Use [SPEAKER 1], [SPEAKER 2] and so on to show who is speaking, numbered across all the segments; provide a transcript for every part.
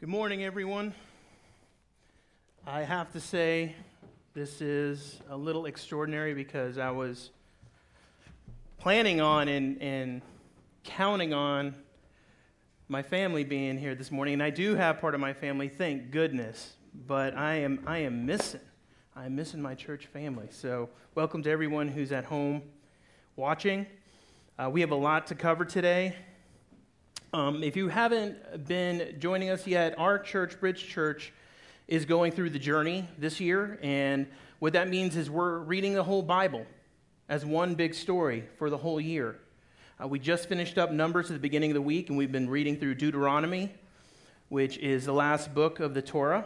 [SPEAKER 1] Good morning, everyone. I have to say, this is a little extraordinary because I was planning on and, and counting on my family being here this morning, and I do have part of my family, thank goodness. But I am, I am missing. I'm missing my church family. So, welcome to everyone who's at home watching. Uh, we have a lot to cover today. Um, if you haven't been joining us yet, our church, Bridge Church, is going through the journey this year. And what that means is we're reading the whole Bible as one big story for the whole year. Uh, we just finished up Numbers at the beginning of the week, and we've been reading through Deuteronomy, which is the last book of the Torah,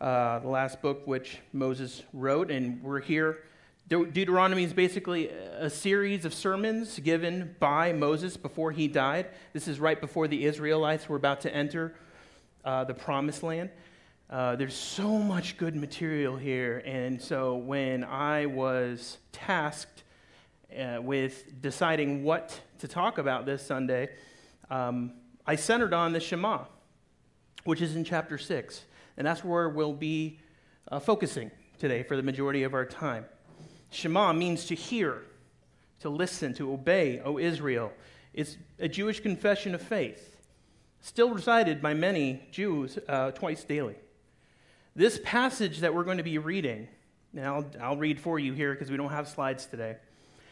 [SPEAKER 1] uh, the last book which Moses wrote. And we're here De- Deuteronomy is basically a series of sermons given by Moses before he died. This is right before the Israelites were about to enter uh, the promised land. Uh, there's so much good material here. And so when I was tasked uh, with deciding what to talk about this Sunday, um, I centered on the Shema, which is in chapter 6. And that's where we'll be uh, focusing today for the majority of our time. Shema means to hear, to listen, to obey, O Israel. It's a Jewish confession of faith, still recited by many Jews uh, twice daily. This passage that we're going to be reading, and I'll, I'll read for you here because we don't have slides today,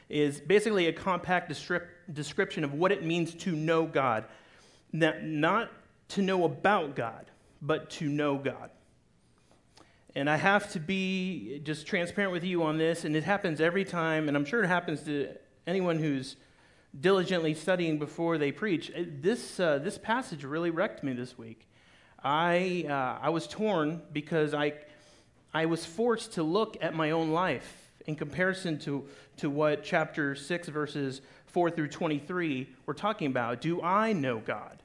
[SPEAKER 1] is basically a compact description of what it means to know God. Not to know about God, but to know God. And I have to be just transparent with you on this, and it happens every time, and I'm sure it happens to anyone who's diligently studying before they preach. This, uh, this passage really wrecked me this week. I, uh, I was torn because I, I was forced to look at my own life in comparison to, to what chapter 6, verses 4 through 23 were talking about. Do I know God?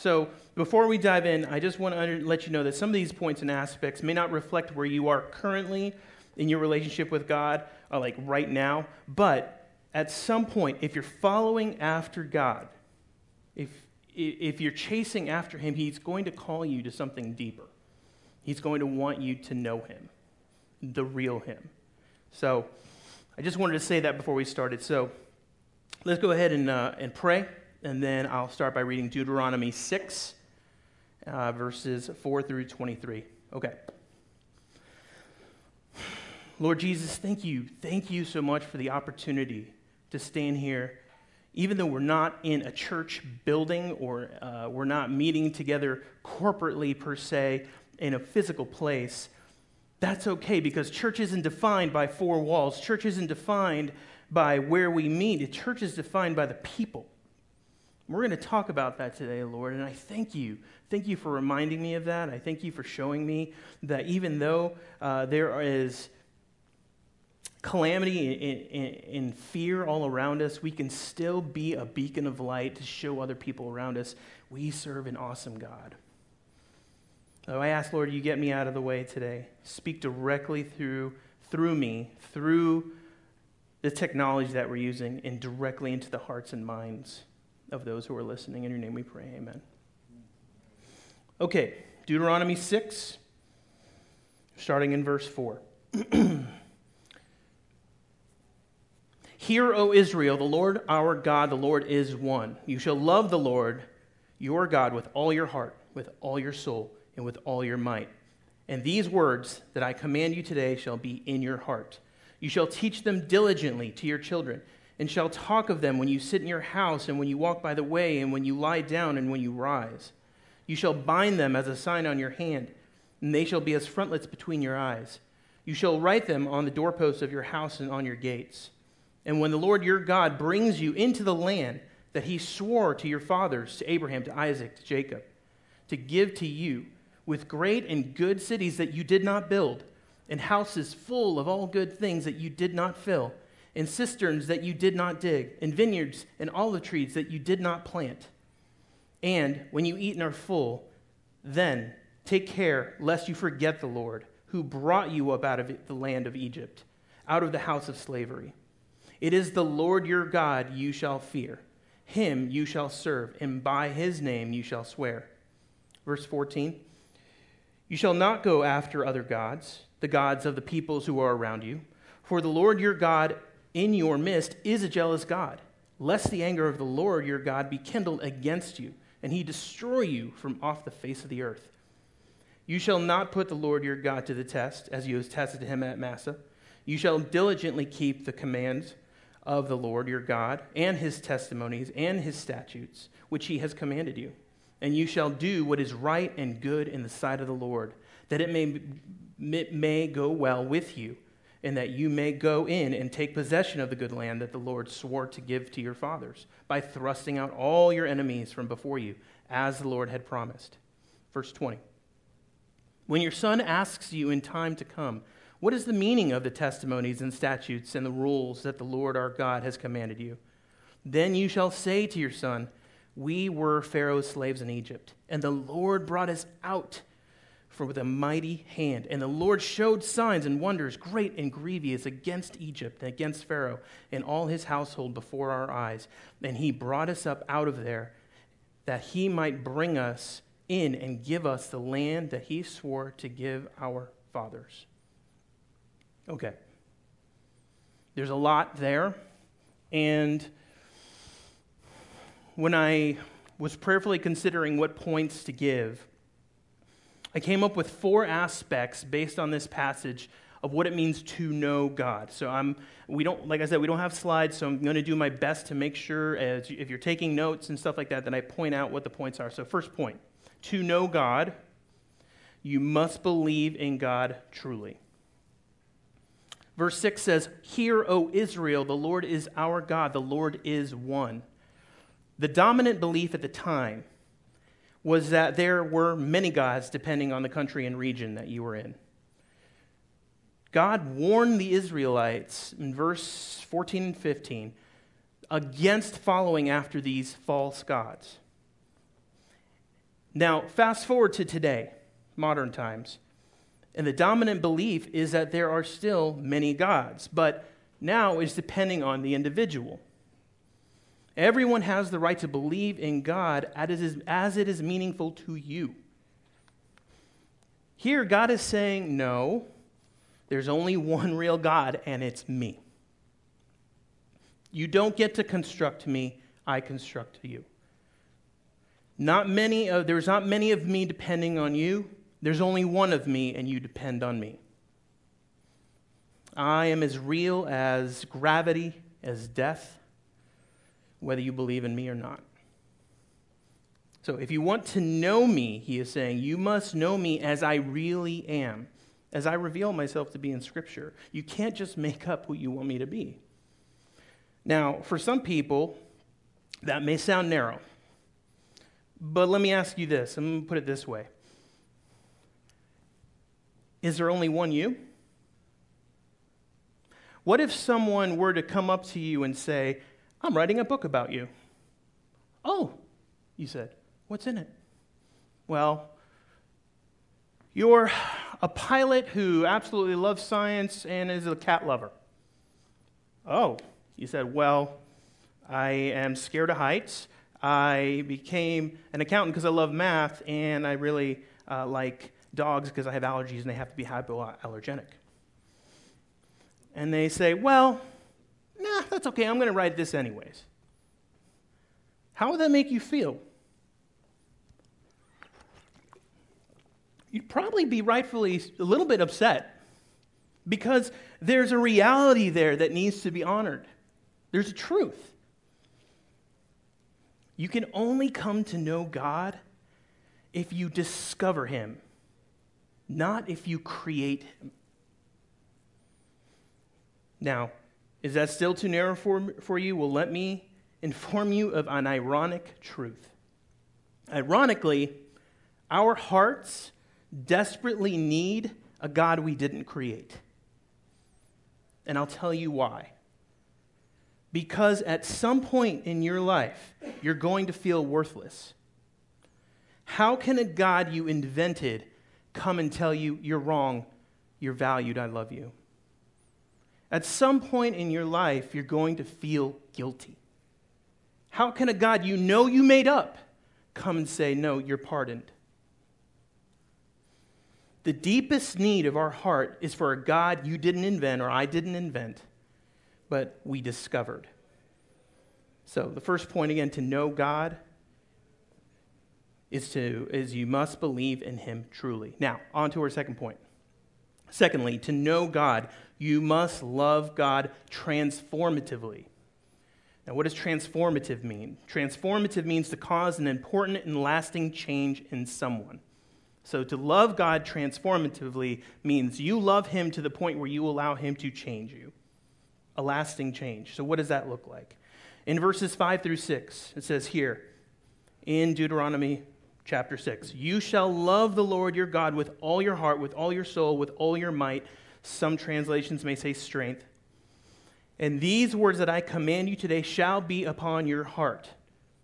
[SPEAKER 1] So, before we dive in, I just want to let you know that some of these points and aspects may not reflect where you are currently in your relationship with God, uh, like right now, but at some point, if you're following after God, if, if you're chasing after Him, He's going to call you to something deeper. He's going to want you to know Him, the real Him. So, I just wanted to say that before we started. So, let's go ahead and, uh, and pray and then I'll start by reading Deuteronomy 6, uh, verses 4 through 23. Okay. Lord Jesus, thank you. Thank you so much for the opportunity to stand here. Even though we're not in a church building or uh, we're not meeting together corporately per se in a physical place, that's okay because church isn't defined by four walls. Church isn't defined by where we meet. Church is defined by the people. We're going to talk about that today, Lord, and I thank you. Thank you for reminding me of that. I thank you for showing me that even though uh, there is calamity and fear all around us, we can still be a beacon of light to show other people around us we serve an awesome God. So I ask, Lord, you get me out of the way today. Speak directly through, through me, through the technology that we're using, and directly into the hearts and minds of those who are listening. In your name we pray. Amen. Okay, Deuteronomy 6, starting in verse 4. Hear, O Israel, the Lord our God, the Lord is one. You shall love the Lord your God with all your heart, with all your soul, and with all your might. And these words that I command you today shall be in your heart. You shall teach them diligently to your children and shall talk of them when you sit in your house, and when you walk by the way, and when you lie down, and when you rise. You shall bind them as a sign on your hand, and they shall be as frontlets between your eyes. You shall write them on the doorposts of your house and on your gates. And when the Lord your God brings you into the land that he swore to your fathers, to Abraham, to Isaac, to Jacob, to give to you, with great and good cities that you did not build, and houses full of all good things that you did not fill, and cisterns that you did not dig, and vineyards and olive trees that you did not plant. And when you eat and are full, then take care lest you forget the Lord, who brought you up out of the land of Egypt, out of the house of slavery. It is the Lord your God you shall fear. Him you shall serve, and by his name you shall swear. Verse 14 You shall not go after other gods, the gods of the peoples who are around you, for the Lord your God in your midst is a jealous God, lest the anger of the Lord your God be kindled against you, and he destroy you from off the face of the earth. You shall not put the Lord your God to the test, as you have tested him at Massah. You shall diligently keep the commands of the Lord your God, and his testimonies, and his statutes, which he has commanded you. And you shall do what is right and good in the sight of the Lord, that it may, it may go well with you and that you may go in and take possession of the good land that the Lord swore to give to your fathers by thrusting out all your enemies from before you, as the Lord had promised. Verse 20. When your son asks you in time to come, what is the meaning of the testimonies and statutes and the rules that the Lord our God has commanded you? Then you shall say to your son, We were Pharaoh's slaves in Egypt, and the Lord brought us out for with a mighty hand. And the Lord showed signs and wonders, great and grievous, against Egypt and against Pharaoh and all his household before our eyes. And he brought us up out of there that he might bring us in and give us the land that he swore to give our fathers. Okay. There's a lot there. And when I was prayerfully considering what points to give, I came up with four aspects based on this passage of what it means to know God. So I'm we don't like I said we don't have slides, so I'm going to do my best to make sure as if you're taking notes and stuff like that that I point out what the points are. So first point, to know God, you must believe in God truly. Verse 6 says, "Hear, O Israel, the Lord is our God, the Lord is one." The dominant belief at the time was that there were many gods depending on the country and region that you were in. God warned the Israelites in verse 14 and 15 against following after these false gods. Now, fast forward to today, modern times, and the dominant belief is that there are still many gods, but now it's depending on the individual. Everyone has the right to believe in God as it is meaningful to you. Here, God is saying, no, there's only one real God, and it's me. You don't get to construct me, I construct you. Not many of, there's not many of me depending on you. There's only one of me, and you depend on me. I am as real as gravity, as death, whether you believe in me or not. So, if you want to know me, he is saying, you must know me as I really am, as I reveal myself to be in Scripture. You can't just make up who you want me to be. Now, for some people, that may sound narrow. But let me ask you this I'm going to put it this way Is there only one you? What if someone were to come up to you and say, I'm writing a book about you. Oh, you said, what's in it? Well, you're a pilot who absolutely loves science and is a cat lover. Oh, you said, well, I am scared of heights. I became an accountant because I love math, and I really uh, like dogs because I have allergies and they have to be hypoallergenic. And they say, well, nah, that's okay, I'm going to write this anyways. How would that make you feel? You'd probably be rightfully a little bit upset because there's a reality there that needs to be honored. There's a truth. You can only come to know God if you discover Him, not if you create Him. Now, is that still too narrow for, for you? Well, let me inform you of an ironic truth. Ironically, our hearts desperately need a God we didn't create. And I'll tell you why. Because at some point in your life, you're going to feel worthless. How can a God you invented come and tell you you're wrong, you're valued, I love you? At some point in your life, you're going to feel guilty. How can a God you know you made up come and say, No, you're pardoned? The deepest need of our heart is for a God you didn't invent or I didn't invent, but we discovered. So, the first point again to know God is to is you must believe in him truly. Now, on to our second point. Secondly, to know God, you must love God transformatively. Now, what does transformative mean? Transformative means to cause an important and lasting change in someone. So, to love God transformatively means you love Him to the point where you allow Him to change you. A lasting change. So, what does that look like? In verses 5 through 6, it says here in Deuteronomy chapter 6 You shall love the Lord your God with all your heart, with all your soul, with all your might. Some translations may say strength. And these words that I command you today shall be upon your heart.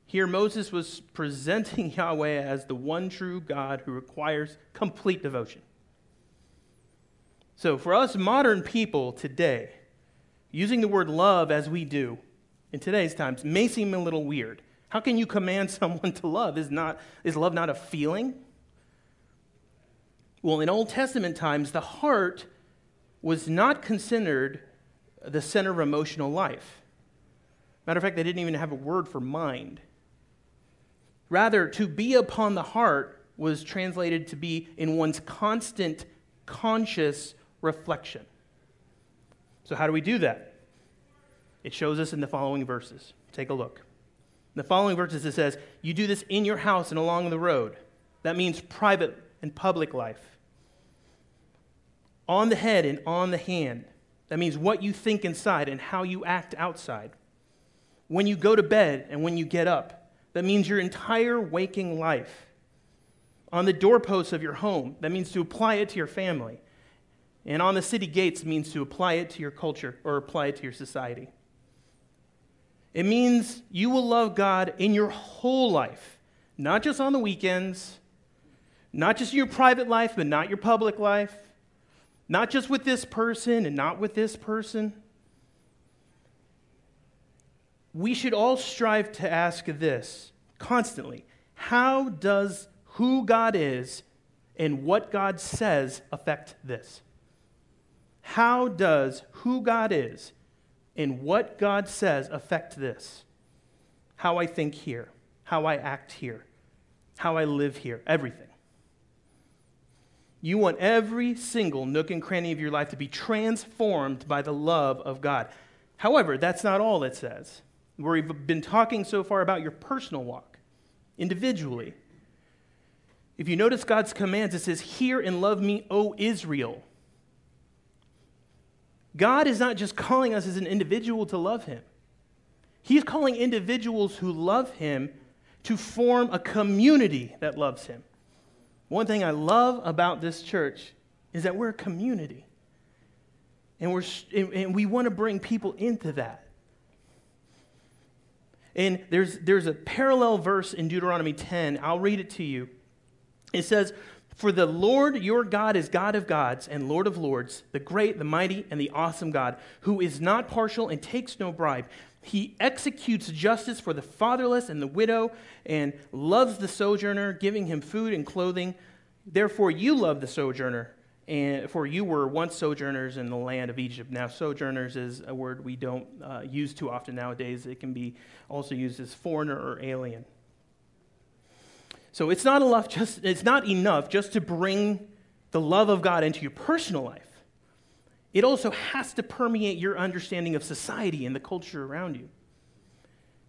[SPEAKER 1] Here, Moses was presenting Yahweh as the one true God who requires complete devotion. So, for us modern people today, using the word love as we do in today's times may seem a little weird. How can you command someone to love? Is, not, is love not a feeling? Well, in Old Testament times, the heart was not considered the center of emotional life. Matter of fact, they didn't even have a word for mind. Rather, to be upon the heart was translated to be in one's constant, conscious reflection. So, how do we do that? It shows us in the following verses. Take a look. In the following verses, it says, You do this in your house and along the road. That means private and public life. On the head and on the hand. That means what you think inside and how you act outside. When you go to bed and when you get up. That means your entire waking life. On the doorposts of your home. That means to apply it to your family. And on the city gates means to apply it to your culture or apply it to your society. It means you will love God in your whole life, not just on the weekends, not just in your private life, but not your public life, not just with this person and not with this person. We should all strive to ask this constantly How does who God is and what God says affect this? How does who God is and what God says affect this. How I think here, how I act here, how I live here, everything. You want every single nook and cranny of your life to be transformed by the love of God. However, that's not all it says. We've been talking so far about your personal walk, individually. If you notice God's commands, it says, Hear and love me, O Israel. God is not just calling us as an individual to love Him, He's calling individuals who love Him to form a community that loves Him. One thing I love about this church is that we're a community. And, we're, and we want to bring people into that. And there's, there's a parallel verse in Deuteronomy 10. I'll read it to you. It says, for the Lord your God is God of gods and Lord of lords, the great, the mighty, and the awesome God, who is not partial and takes no bribe. He executes justice for the fatherless and the widow and loves the sojourner, giving him food and clothing. Therefore, you love the sojourner, and for you were once sojourners in the land of Egypt. Now, sojourners is a word we don't uh, use too often nowadays. It can be also used as foreigner or alien. So it's not enough just it's not enough just to bring the love of God into your personal life. It also has to permeate your understanding of society and the culture around you.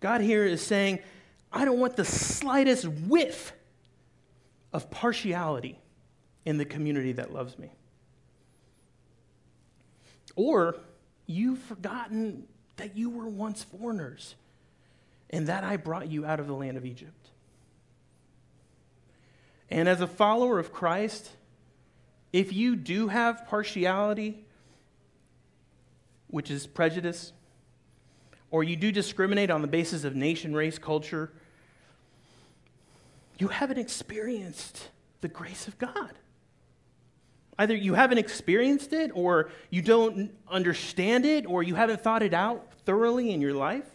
[SPEAKER 1] God here is saying, I don't want the slightest whiff of partiality in the community that loves me. Or you've forgotten that you were once foreigners and that I brought you out of the land of Egypt. And as a follower of Christ, if you do have partiality, which is prejudice, or you do discriminate on the basis of nation, race, culture, you haven't experienced the grace of God. Either you haven't experienced it, or you don't understand it, or you haven't thought it out thoroughly in your life.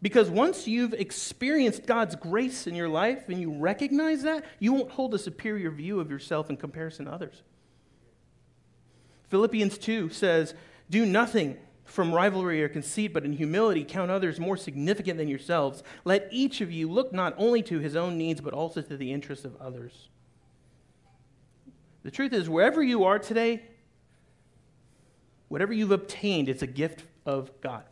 [SPEAKER 1] Because once you've experienced God's grace in your life and you recognize that, you won't hold a superior view of yourself in comparison to others. Philippians 2 says, Do nothing from rivalry or conceit, but in humility count others more significant than yourselves. Let each of you look not only to his own needs, but also to the interests of others. The truth is, wherever you are today, whatever you've obtained, it's a gift of God.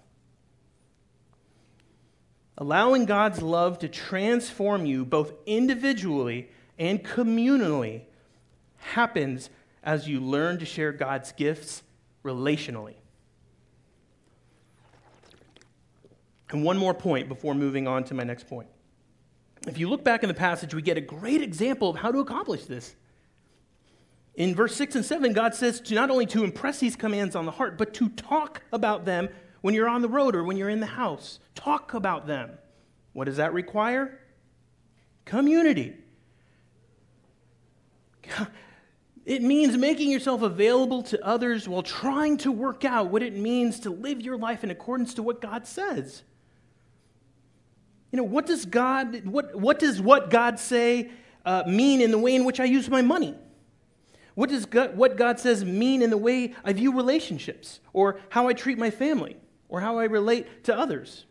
[SPEAKER 1] Allowing God's love to transform you both individually and communally happens as you learn to share God's gifts relationally. And one more point before moving on to my next point. If you look back in the passage, we get a great example of how to accomplish this. In verse 6 and 7, God says to not only to impress these commands on the heart, but to talk about them when you're on the road or when you're in the house. Talk about them. What does that require? Community. It means making yourself available to others while trying to work out what it means to live your life in accordance to what God says. You know, what does God, what, what does what God say uh, mean in the way in which I use my money? What does God, what God says mean in the way I view relationships or how I treat my family or how I relate to others?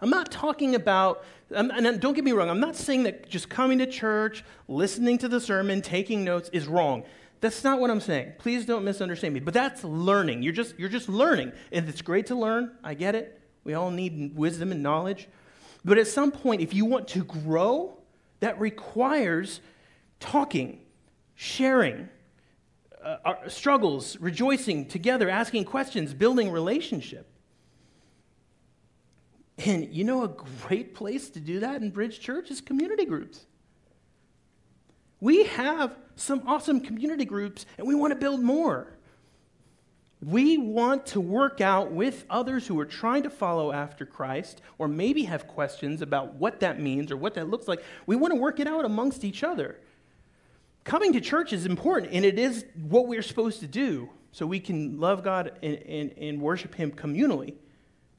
[SPEAKER 1] I'm not talking about, and don't get me wrong, I'm not saying that just coming to church, listening to the sermon, taking notes is wrong. That's not what I'm saying. Please don't misunderstand me. But that's learning. You're just, you're just learning. And it's great to learn. I get it. We all need wisdom and knowledge. But at some point, if you want to grow, that requires talking sharing uh, our struggles, rejoicing together, asking questions, building relationship. And you know, a great place to do that in Bridge Church is community groups. We have some awesome community groups, and we want to build more. We want to work out with others who are trying to follow after Christ, or maybe have questions about what that means or what that looks like. We want to work it out amongst each other coming to church is important, and it is what we're supposed to do so we can love God and, and, and worship Him communally,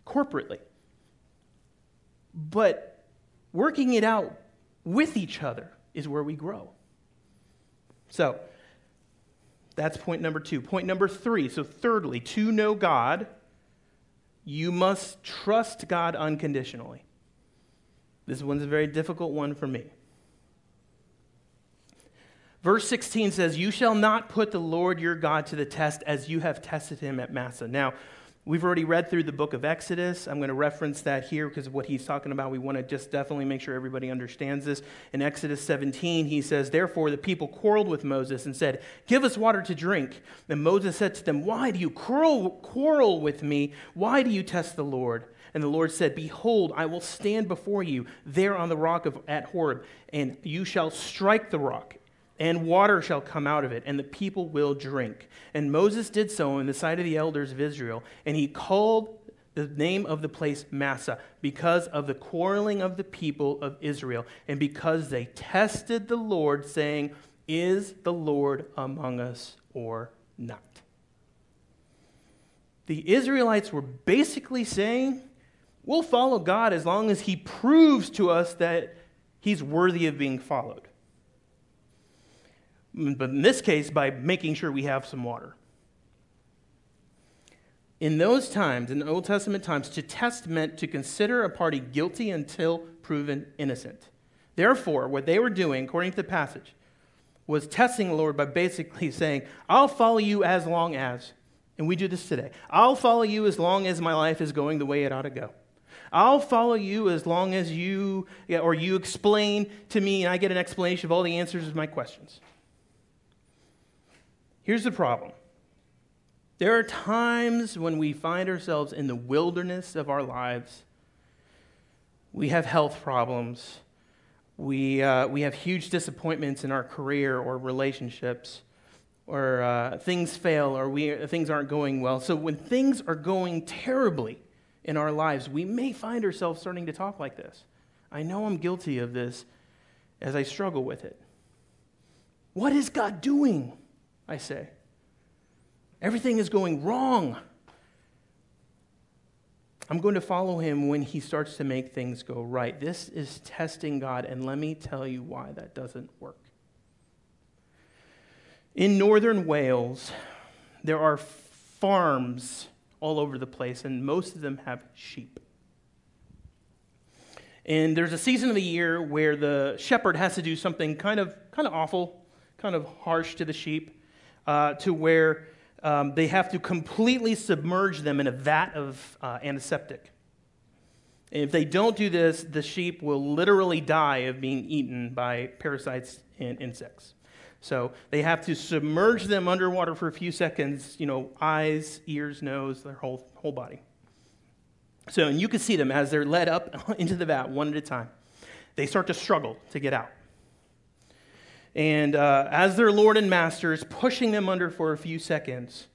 [SPEAKER 1] corporately. But working it out with each other is where we grow. So, that's point number two. Point number three. So, thirdly, to know God, you must trust God unconditionally. This one's a very difficult one for me. Verse 16 says, You shall not put the Lord your God to the test as you have tested him at Massah. Now, we've already read through the book of Exodus. I'm going to reference that here because of what he's talking about. We want to just definitely make sure everybody understands this. In Exodus 17, he says, Therefore the people quarreled with Moses and said, Give us water to drink. And Moses said to them, Why do you quarrel, quarrel with me? Why do you test the Lord? And the Lord said, Behold, I will stand before you there on the rock of, at Horeb, and you shall strike the rock, and water shall come out of it, and the people will drink. And Moses did so in the sight of the elders of Israel, and he called the name of the place Massah, because of the quarreling of the people of Israel, and because they tested the Lord, saying, Is the Lord among us or not? The Israelites were basically saying, We'll follow God as long as he proves to us that he's worthy of being followed but in this case, by making sure we have some water. In those times, in the Old Testament times, to test meant to consider a party guilty until proven innocent. Therefore, what they were doing, according to the passage, was testing the Lord by basically saying, I'll follow you as long as, and we do this today, I'll follow you as long as my life is going the way it ought to go. I'll follow you as long as you, or you explain to me, and I get an explanation of all the answers to my questions. Here's the problem there are times when we find ourselves in the wilderness of our lives. We have health problems. We, uh, we have huge disappointments in our career or relationships, or uh, things fail, or we, things aren't going well. So, when things are going terribly in our lives, we may find ourselves starting to talk like this. I know I'm guilty of this as I struggle with it. What is God doing? I say. Everything is going wrong. I'm going to follow him when he starts to make things go right. This is testing God, and let me tell you why that doesn't work. In northern Wales, there are farms all over the place, and most of them have sheep. And there's a season of the year where the shepherd has to do something kind of, kind of awful, kind of harsh to the sheep, uh, to where um, they have to completely submerge them in a vat of uh, antiseptic. And if they don't do this, the sheep will literally die of being eaten by parasites and insects. So they have to submerge them underwater for a few seconds, you know, eyes, ears, nose, their whole, whole body. So, and you can see them as they're led up into the vat one at a time. They start to struggle to get out. And uh, as their Lord and Master is pushing them under for a few seconds,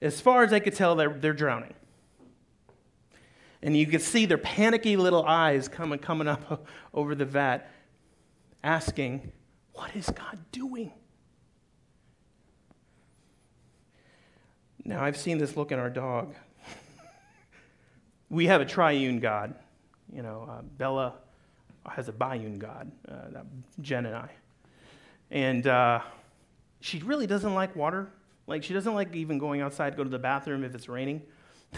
[SPEAKER 1] as far as I could tell, they're, they're drowning. And you can see their panicky little eyes coming, coming up over the vat, asking, What is God doing? Now, I've seen this look in our dog. we have a triune God. You know, uh, Bella has a biune God, uh, Jen and I. And uh, she really doesn't like water. Like, she doesn't like even going outside to go to the bathroom if it's raining,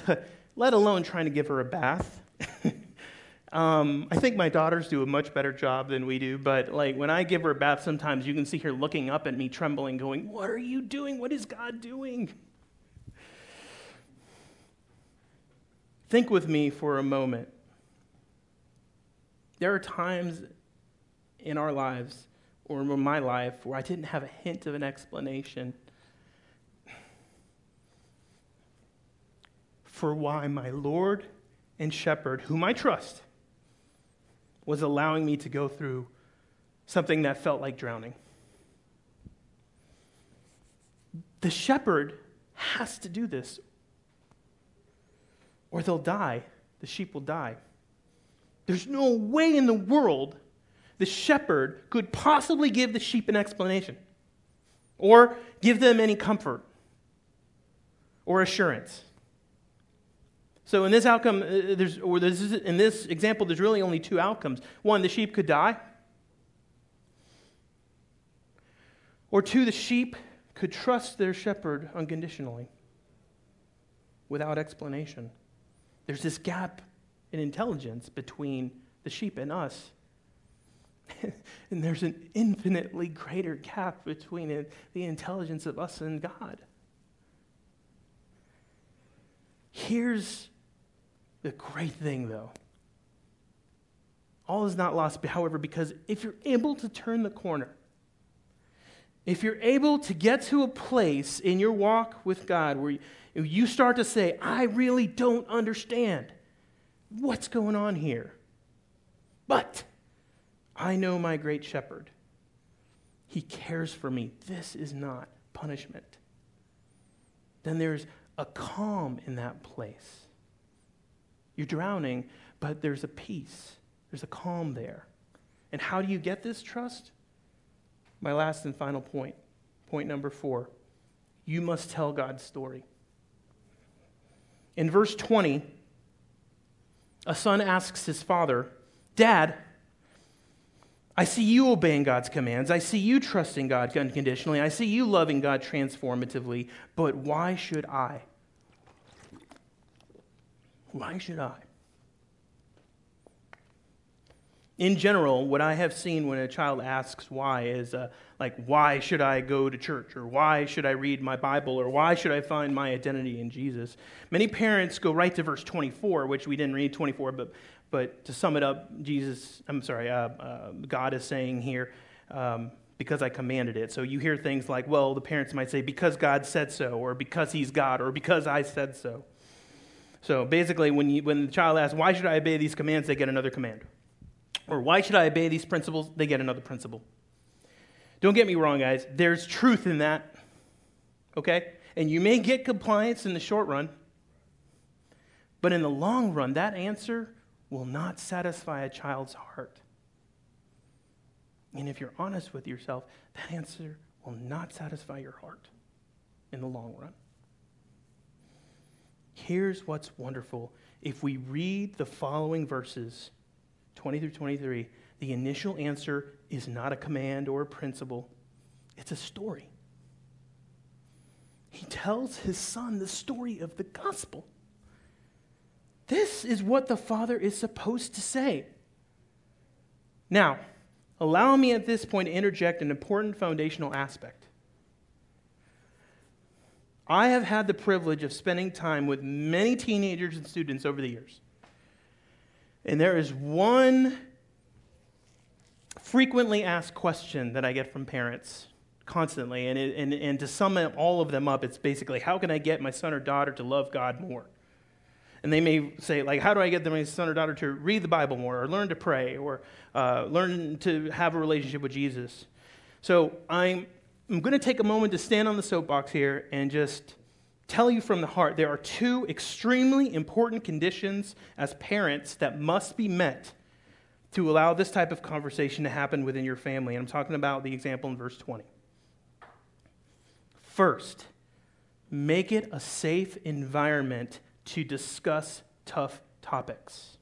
[SPEAKER 1] let alone trying to give her a bath. um, I think my daughters do a much better job than we do, but like when I give her a bath, sometimes you can see her looking up at me, trembling, going, What are you doing? What is God doing? Think with me for a moment. There are times in our lives or in my life where I didn't have a hint of an explanation for why my Lord and Shepherd, whom I trust, was allowing me to go through something that felt like drowning. The shepherd has to do this, or they'll die. The sheep will die. There's no way in the world the shepherd could possibly give the sheep an explanation or give them any comfort or assurance. So in this outcome, uh, there's, or this is, in this example, there's really only two outcomes. One, the sheep could die. Or two, the sheep could trust their shepherd unconditionally without explanation. There's this gap in intelligence between the sheep and us. and there's an infinitely greater gap between the intelligence of us and God. Here's the great thing, though. All is not lost, however, because if you're able to turn the corner, if you're able to get to a place in your walk with God where you start to say, I really don't understand what's going on here, but I know my great shepherd. He cares for me. This is not punishment. Then there's a calm in that place. You're drowning, but there's a peace, there's a calm there. And how do you get this trust? My last and final point, point number four you must tell God's story. In verse 20, a son asks his father, Dad, I see you obeying God's commands. I see you trusting God unconditionally. I see you loving God transformatively. But why should I? Why should I? In general, what I have seen when a child asks why is uh, like, why should I go to church? Or why should I read my Bible? Or why should I find my identity in Jesus? Many parents go right to verse 24, which we didn't read 24, but but to sum it up, Jesus, I'm sorry, uh, uh, God is saying here, um, because I commanded it. So you hear things like, well, the parents might say, because God said so, or because he's God, or because I said so. So basically, when, you, when the child asks, why should I obey these commands, they get another command. Or why should I obey these principles, they get another principle. Don't get me wrong, guys, there's truth in that, okay? And you may get compliance in the short run, but in the long run, that answer will not satisfy a child's heart. And if you're honest with yourself, that answer will not satisfy your heart in the long run. here's what's wonderful. If we read the following verses, 20 through 23, the initial answer is not a command or a principle, it's a story. He tells his son the story of the gospel. This is what the Father is supposed to say. Now, allow me at this point to interject an important foundational aspect. I have had the privilege of spending time with many teenagers and students over the years. And there is one frequently asked question that I get from parents constantly. And, it, and, and to sum all of them up, it's basically how can I get my son or daughter to love God more? And they may say, like, how do I get my son or daughter to read the Bible more, or learn to pray, or uh, learn to have a relationship with Jesus? So I'm I'm going to take a moment to stand on the soapbox here and just tell you from the heart there are two extremely important conditions as parents that must be met to allow this type of conversation to happen within your family. And I'm talking about the example in verse 20. First, make it a safe environment to discuss tough topics.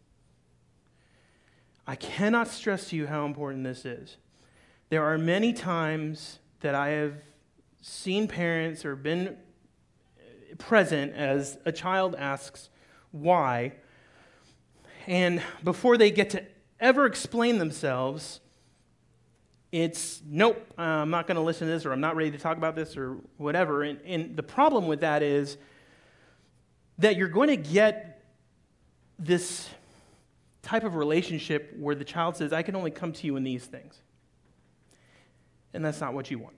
[SPEAKER 1] I cannot stress to you how important this is. There are many times that I have seen parents or been present as a child asks why. And before they get to ever explain themselves, it's nope, I'm not going to listen to this, or I'm not ready to talk about this, or whatever. And, and the problem with that is that you're going to get this type of relationship where the child says, I can only come to you in these things and that's not what you want.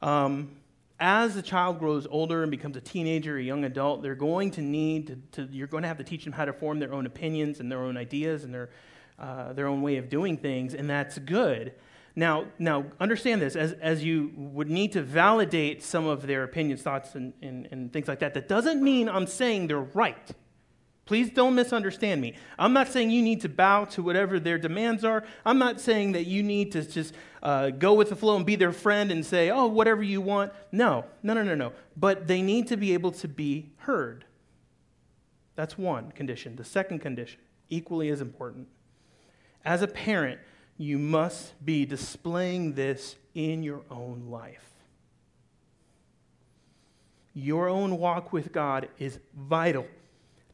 [SPEAKER 1] Um, as the child grows older and becomes a teenager, a young adult, they're going to need to, to, you're going to have to teach them how to form their own opinions and their own ideas and their, uh, their own way of doing things, and that's good. Now, now understand this as, as you would need to validate some of their opinions, thoughts, and, and, and things like that. That doesn't mean I'm saying they're right. Please don't misunderstand me. I'm not saying you need to bow to whatever their demands are. I'm not saying that you need to just uh, go with the flow and be their friend and say, oh, whatever you want. No, no, no, no, no. But they need to be able to be heard. That's one condition. The second condition, equally as important. As a parent, you must be displaying this in your own life. Your own walk with God is vital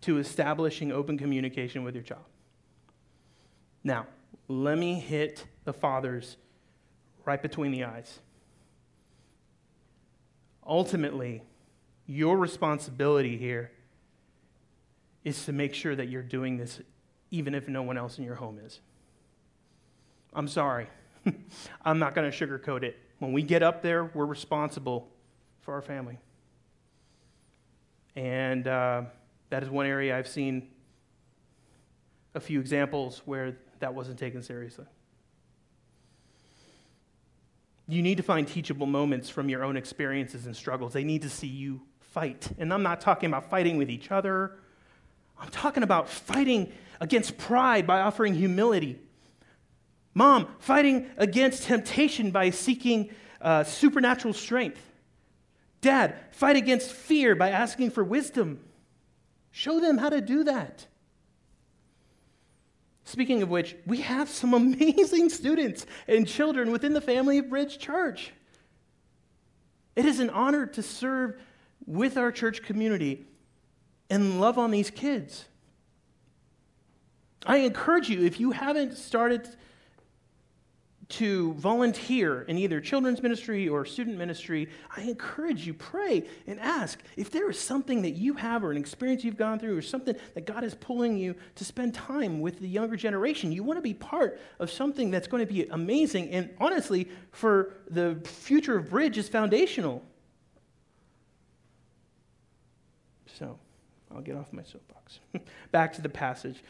[SPEAKER 1] to establishing open communication with your child. Now, let me hit the fathers right between the eyes. Ultimately, your responsibility here is to make sure that you're doing this even if no one else in your home is. I'm sorry. I'm not going to sugarcoat it. When we get up there, we're responsible for our family. And uh, that is one area I've seen a few examples where that wasn't taken seriously. You need to find teachable moments from your own experiences and struggles. They need to see you fight. And I'm not talking about fighting with each other, I'm talking about fighting against pride by offering humility. Mom, fighting against temptation by seeking uh, supernatural strength. Dad, fight against fear by asking for wisdom. Show them how to do that. Speaking of which, we have some amazing students and children within the family of Bridge Church. It is an honor to serve with our church community and love on these kids. I encourage you, if you haven't started to volunteer in either children's ministry or student ministry, I encourage you, pray and ask if there is something that you have or an experience you've gone through or something that God is pulling you to spend time with the younger generation. You want to be part of something that's going to be amazing and honestly, for the future of Bridge is foundational. So, I'll get off my soapbox. Back to the passage.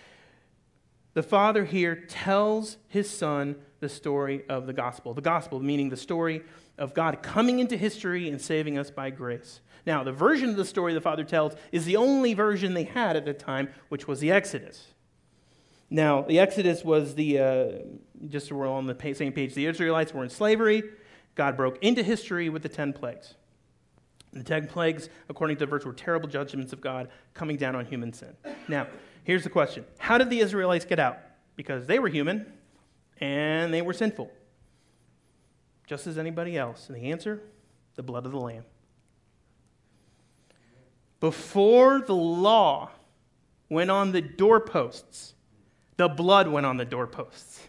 [SPEAKER 1] The father here tells his son the story of the gospel. The gospel meaning the story of God coming into history and saving us by grace. Now, the version of the story the father tells is the only version they had at the time, which was the Exodus. Now, the Exodus was the, uh, just so we're all on the same page, the Israelites were in slavery. God broke into history with the 10 plagues. The ten plagues, according to the verse, were terrible judgments of God coming down on human sin. Now, here's the question How did the Israelites get out? Because they were human and they were sinful, just as anybody else. And the answer the blood of the Lamb. Before the law went on the doorposts, the blood went on the doorposts.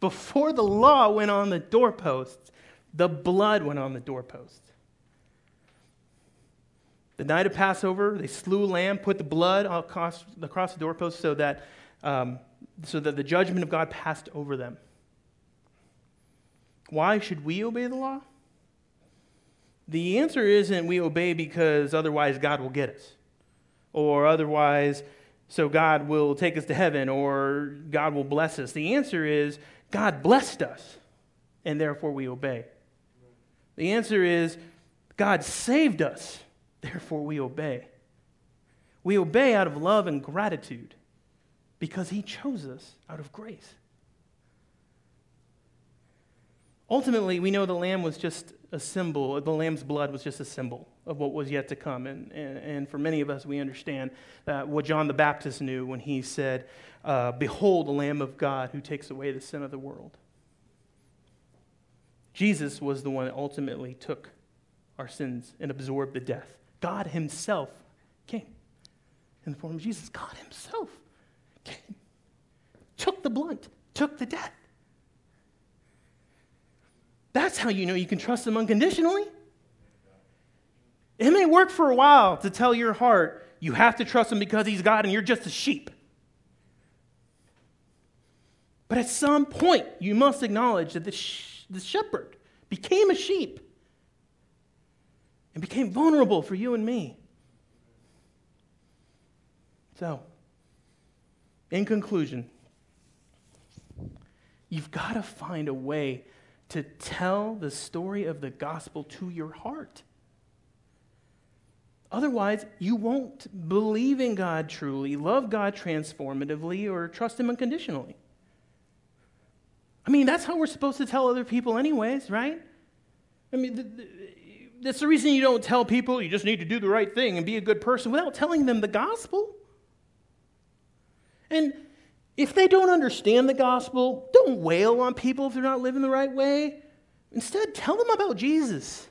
[SPEAKER 1] Before the law went on the doorposts, the blood went on the doorposts. The night of Passover, they slew a lamb, put the blood across, across the doorpost so that, um, so that the judgment of God passed over them. Why should we obey the law? The answer isn't we obey because otherwise God will get us, or otherwise so God will take us to heaven, or God will bless us. The answer is God blessed us, and therefore we obey. The answer is God saved us, therefore we obey. We obey out of love and gratitude because He chose us out of grace. Ultimately, we know the lamb was just a symbol, the lamb's blood was just a symbol of what was yet to come. And, and, and for many of us, we understand that what John the Baptist knew when he said, uh, Behold, the Lamb of God who takes away the sin of the world. Jesus was the one that ultimately took our sins and absorbed the death. God Himself came in the form of Jesus. God Himself took the blunt, took the death. That's how you know you can trust Him unconditionally. It may work for a while to tell your heart you have to trust Him because He's God and you're just a sheep. But at some point, you must acknowledge that the, sh- the shepherd became a sheep and became vulnerable for you and me. So, in conclusion, you've got to find a way to tell the story of the gospel to your heart. Otherwise, you won't believe in God truly, love God transformatively, or trust Him unconditionally. I mean, that's how we're supposed to tell other people, anyways, right? I mean, the, the, that's the reason you don't tell people you just need to do the right thing and be a good person without telling them the gospel. And if they don't understand the gospel, don't wail on people if they're not living the right way. Instead, tell them about Jesus.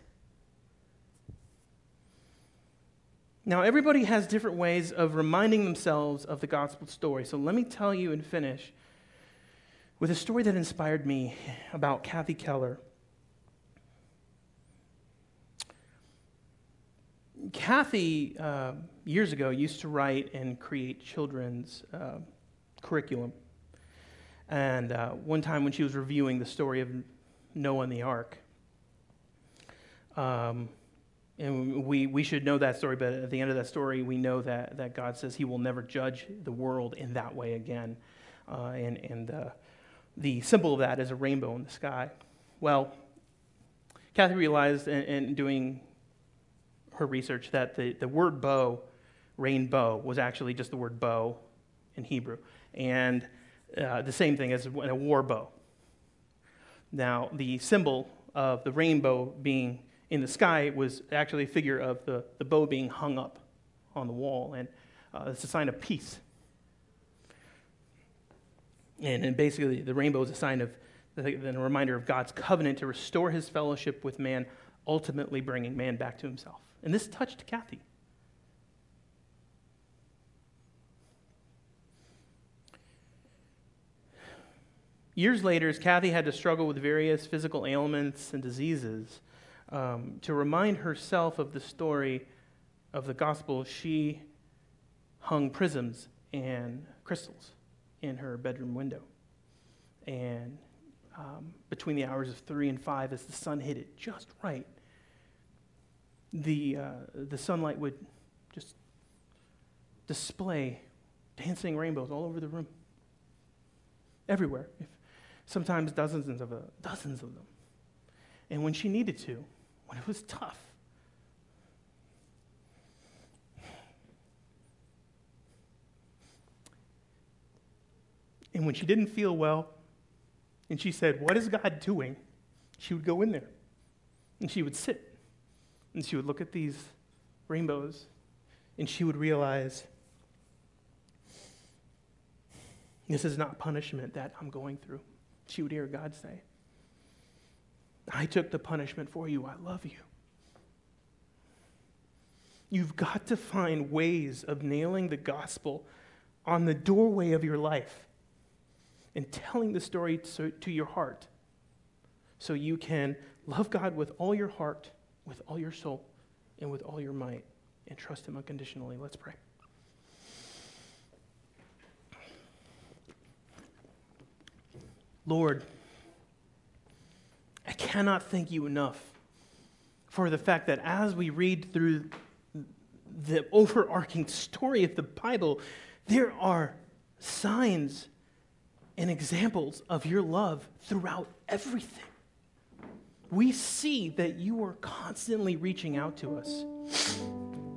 [SPEAKER 1] Now, everybody has different ways of reminding themselves of the gospel story. So let me tell you and finish with a story that inspired me about Kathy Keller. Kathy, uh, years ago, used to write and create children's uh, curriculum. And uh, one time when she was reviewing the story of Noah and the ark, um, and we, we should know that story, but at the end of that story, we know that, that God says he will never judge the world in that way again. Uh, and and uh, the symbol of that is a rainbow in the sky. Well, Kathy realized in, in doing her research that the, the word bow, rainbow, was actually just the word bow in Hebrew and uh, the same thing as a war bow. Now, the symbol of the rainbow being in the sky was actually a figure of the, the bow being hung up on the wall, and uh, it's a sign of peace. And, and basically, the rainbow is a sign of, then a reminder of God's covenant to restore his fellowship with man, ultimately bringing man back to himself. And this touched Kathy. Years later, as Kathy had to struggle with various physical ailments and diseases, um, to remind herself of the story of the gospel, she hung prisms and crystals in her bedroom window. And um, between the hours of three and five, as the sun hit it just right, the, uh, the sunlight would just display dancing rainbows all over the room, everywhere. If, sometimes dozens of, uh, dozens of them. And when she needed to, when it was tough, and when she didn't feel well, and she said, What is God doing? She would go in there and she would sit And she would look at these rainbows and she would realize this is not punishment that I'm going through. She would hear God say, I took the punishment for you. I love you. You've got to find ways of nailing the gospel on the doorway of your life and telling the story to, your heart so you can love God with all your heart, with all your soul, and with all your might, and trust Him unconditionally. Let's pray. Lord, I cannot thank you enough for the fact that as we read through the overarching story of the Bible, there are signs and examples of your love throughout everything. We see that you are constantly reaching out to us,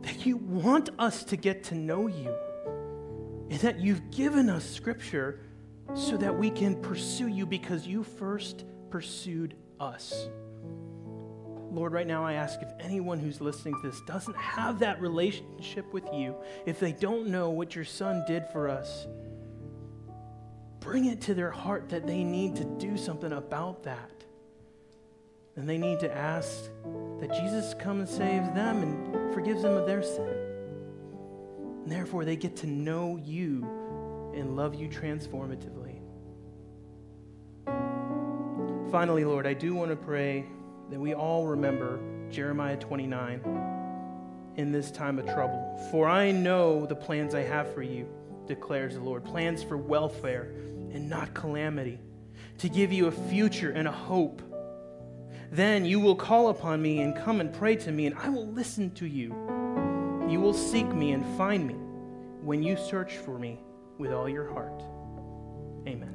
[SPEAKER 1] that you want us to get to know you, and that you've given us scripture so that we can pursue you because you first pursued us. Lord, right now I ask if anyone who's listening to this doesn't have that relationship with you, if they don't know what your son did for us, bring it to their heart that they need to do something about that. And they need to ask that Jesus come and saves them and forgives them of their sin. And therefore, they get to know you and love you transformatively. Finally, Lord, I do want to pray that we all remember Jeremiah 29 in this time of trouble. For I know the plans I have for you, declares the Lord plans for welfare and not calamity, to give you a future and a hope. Then you will call upon me and come and pray to me, and I will listen to you. You will seek me and find me when you search for me with all your heart. Amen.